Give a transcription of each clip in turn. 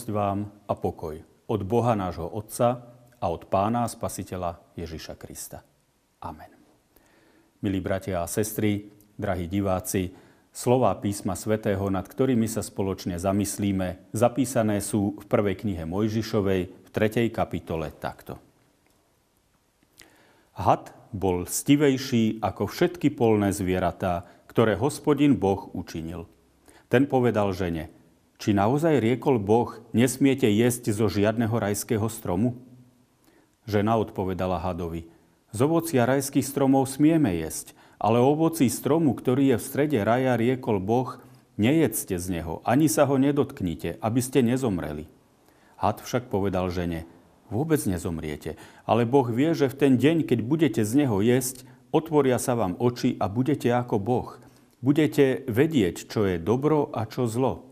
Milosť vám a pokoj od Boha nášho Otca a od Pána a Spasiteľa Ježiša Krista. Amen. Milí bratia a sestry, drahí diváci, Slová písma svätého, nad ktorými sa spoločne zamyslíme, zapísané sú v prvej knihe Mojžišovej v 3. kapitole takto. Had bol stivejší ako všetky polné zvieratá, ktoré hospodin Boh učinil. Ten povedal žene, či naozaj riekol Boh, nesmiete jesť zo žiadneho rajského stromu? Žena odpovedala hadovi, z ovocia rajských stromov smieme jesť, ale ovocí stromu, ktorý je v strede raja, riekol Boh, nejedzte z neho, ani sa ho nedotknite, aby ste nezomreli. Had však povedal žene, vôbec nezomriete, ale Boh vie, že v ten deň, keď budete z neho jesť, otvoria sa vám oči a budete ako Boh. Budete vedieť, čo je dobro a čo zlo.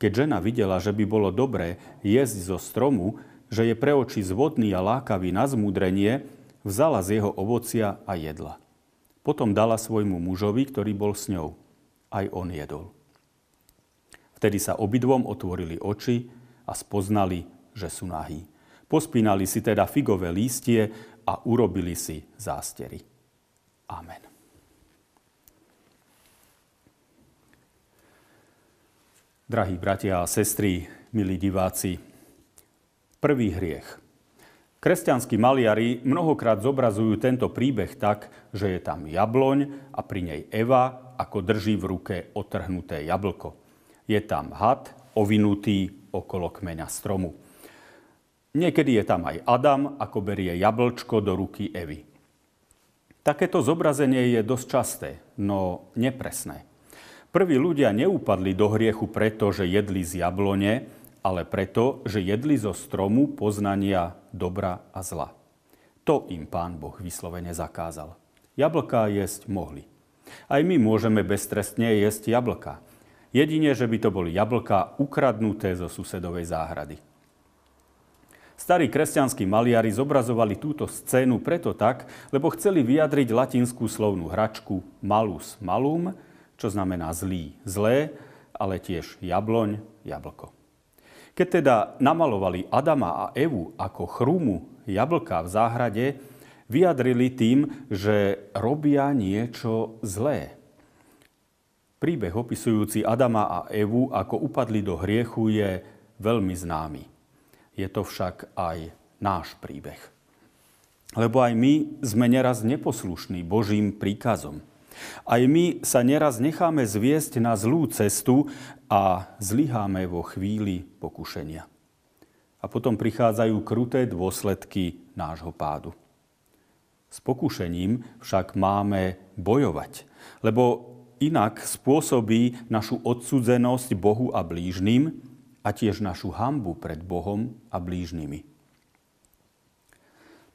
Keď žena videla, že by bolo dobré jesť zo stromu, že je pre oči zvodný a lákavý na zmúdrenie, vzala z jeho ovocia a jedla. Potom dala svojmu mužovi, ktorý bol s ňou. Aj on jedol. Vtedy sa obidvom otvorili oči a spoznali, že sú nahí. Pospínali si teda figové lístie a urobili si zástery. Amen. Drahí bratia a sestry, milí diváci, prvý hriech. Kresťanskí maliari mnohokrát zobrazujú tento príbeh tak, že je tam jabloň a pri nej Eva, ako drží v ruke otrhnuté jablko. Je tam had, ovinutý okolo kmeňa stromu. Niekedy je tam aj Adam, ako berie jablčko do ruky Evy. Takéto zobrazenie je dosť časté, no nepresné. Prví ľudia neupadli do hriechu preto, že jedli z jablone, ale preto, že jedli zo stromu poznania dobra a zla. To im pán Boh vyslovene zakázal. Jablká jesť mohli. Aj my môžeme beztrestne jesť jablka. Jedine, že by to boli jablka ukradnuté zo susedovej záhrady. Starí kresťanskí maliari zobrazovali túto scénu preto tak, lebo chceli vyjadriť latinskú slovnú hračku malus malum, čo znamená zlý, zlé, ale tiež jabloň, jablko. Keď teda namalovali Adama a Evu ako chrúmu jablka v záhrade, vyjadrili tým, že robia niečo zlé. Príbeh opisujúci Adama a Evu, ako upadli do hriechu, je veľmi známy. Je to však aj náš príbeh. Lebo aj my sme neraz neposlušní Božím príkazom. Aj my sa neraz necháme zviesť na zlú cestu a zlyháme vo chvíli pokušenia. A potom prichádzajú kruté dôsledky nášho pádu. S pokušením však máme bojovať, lebo inak spôsobí našu odsudzenosť Bohu a blížnym a tiež našu hambu pred Bohom a blížnymi.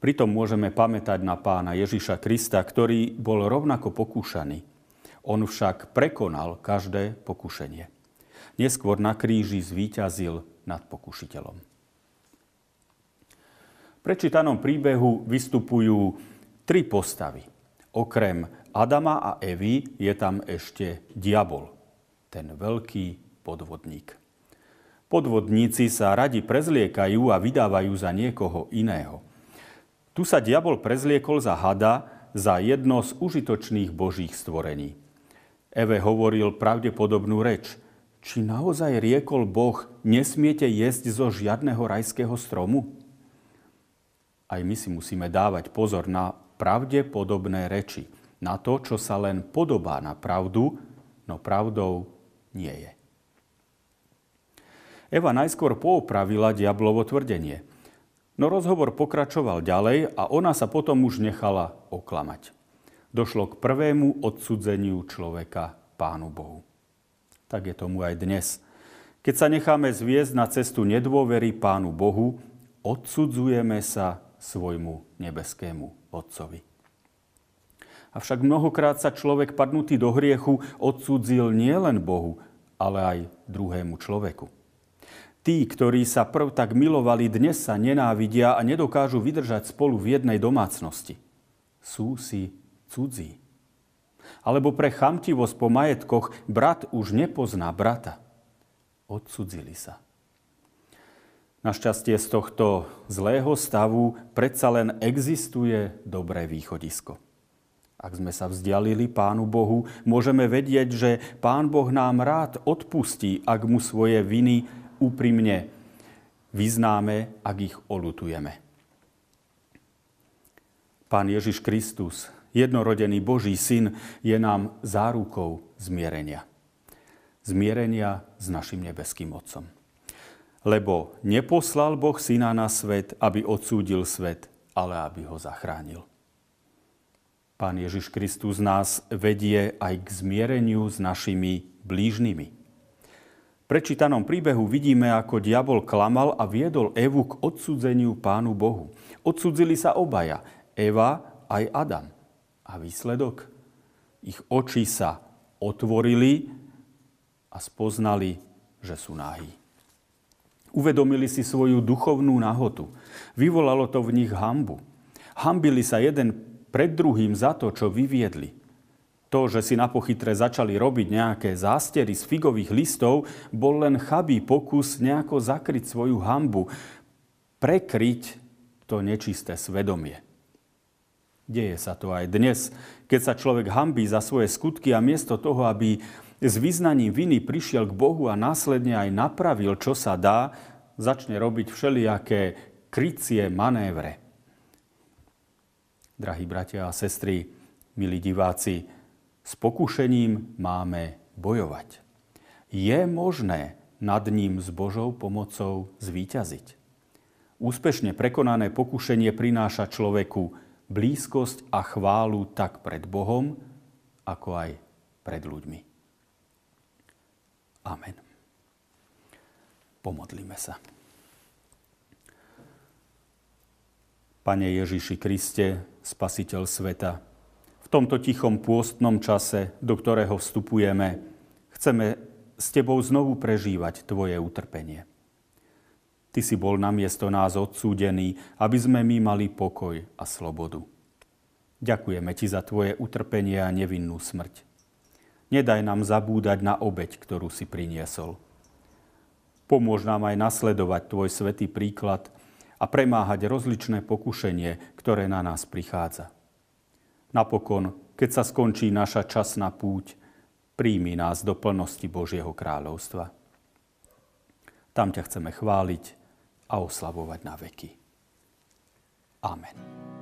Pritom môžeme pamätať na pána Ježiša Krista, ktorý bol rovnako pokúšaný. On však prekonal každé pokušenie. Neskôr na kríži zvíťazil nad pokušiteľom. V prečítanom príbehu vystupujú tri postavy. Okrem Adama a Evy je tam ešte diabol, ten veľký podvodník. Podvodníci sa radi prezliekajú a vydávajú za niekoho iného. Tu sa diabol prezliekol za hada, za jedno z užitočných božích stvorení. Eve hovoril pravdepodobnú reč. Či naozaj riekol Boh, nesmiete jesť zo žiadneho rajského stromu? Aj my si musíme dávať pozor na pravdepodobné reči. Na to, čo sa len podobá na pravdu, no pravdou nie je. Eva najskôr poupravila diablovo tvrdenie – No rozhovor pokračoval ďalej a ona sa potom už nechala oklamať. Došlo k prvému odsudzeniu človeka Pánu Bohu. Tak je tomu aj dnes. Keď sa necháme zviesť na cestu nedôvery Pánu Bohu, odsudzujeme sa svojmu nebeskému Otcovi. Avšak mnohokrát sa človek padnutý do hriechu odsudzil nielen Bohu, ale aj druhému človeku. Tí, ktorí sa prv tak milovali, dnes sa nenávidia a nedokážu vydržať spolu v jednej domácnosti. Sú si cudzí. Alebo pre chamtivosť po majetkoch brat už nepozná brata. Odsudzili sa. Našťastie z tohto zlého stavu predsa len existuje dobré východisko. Ak sme sa vzdialili Pánu Bohu, môžeme vedieť, že Pán Boh nám rád odpustí, ak mu svoje viny úprimne vyznáme, ak ich olutujeme. Pán Ježiš Kristus, jednorodený Boží syn, je nám zárukou zmierenia. Zmierenia s našim nebeským Otcom. Lebo neposlal Boh syna na svet, aby odsúdil svet, ale aby ho zachránil. Pán Ježiš Kristus nás vedie aj k zmiereniu s našimi blížnymi. Prečítanom príbehu vidíme, ako diabol klamal a viedol Evu k odsudzeniu Pánu Bohu. Odsudzili sa obaja, Eva aj Adam. A výsledok? Ich oči sa otvorili a spoznali, že sú náhy. Uvedomili si svoju duchovnú nahotu. Vyvolalo to v nich hambu. Hambili sa jeden pred druhým za to, čo vyviedli. To, že si na pochytre začali robiť nejaké zástery z figových listov, bol len chabý pokus nejako zakryť svoju hambu, prekryť to nečisté svedomie. Deje sa to aj dnes, keď sa človek hambí za svoje skutky a miesto toho, aby s vyznaním viny prišiel k Bohu a následne aj napravil, čo sa dá, začne robiť všelijaké krycie manévre drahí bratia a sestry, milí diváci, s pokušením máme bojovať. Je možné nad ním s Božou pomocou zvíťaziť. Úspešne prekonané pokušenie prináša človeku blízkosť a chválu tak pred Bohom, ako aj pred ľuďmi. Amen. Pomodlíme sa. Pane Ježiši Kriste, Spasiteľ sveta, tomto tichom pôstnom čase, do ktorého vstupujeme, chceme s Tebou znovu prežívať Tvoje utrpenie. Ty si bol namiesto nás odsúdený, aby sme my mali pokoj a slobodu. Ďakujeme Ti za Tvoje utrpenie a nevinnú smrť. Nedaj nám zabúdať na obeď, ktorú si priniesol. Pomôž nám aj nasledovať Tvoj svetý príklad a premáhať rozličné pokušenie, ktoré na nás prichádza. Napokon, keď sa skončí naša časná púť, príjmi nás do plnosti Božieho kráľovstva. Tam ťa chceme chváliť a oslavovať na veky. Amen.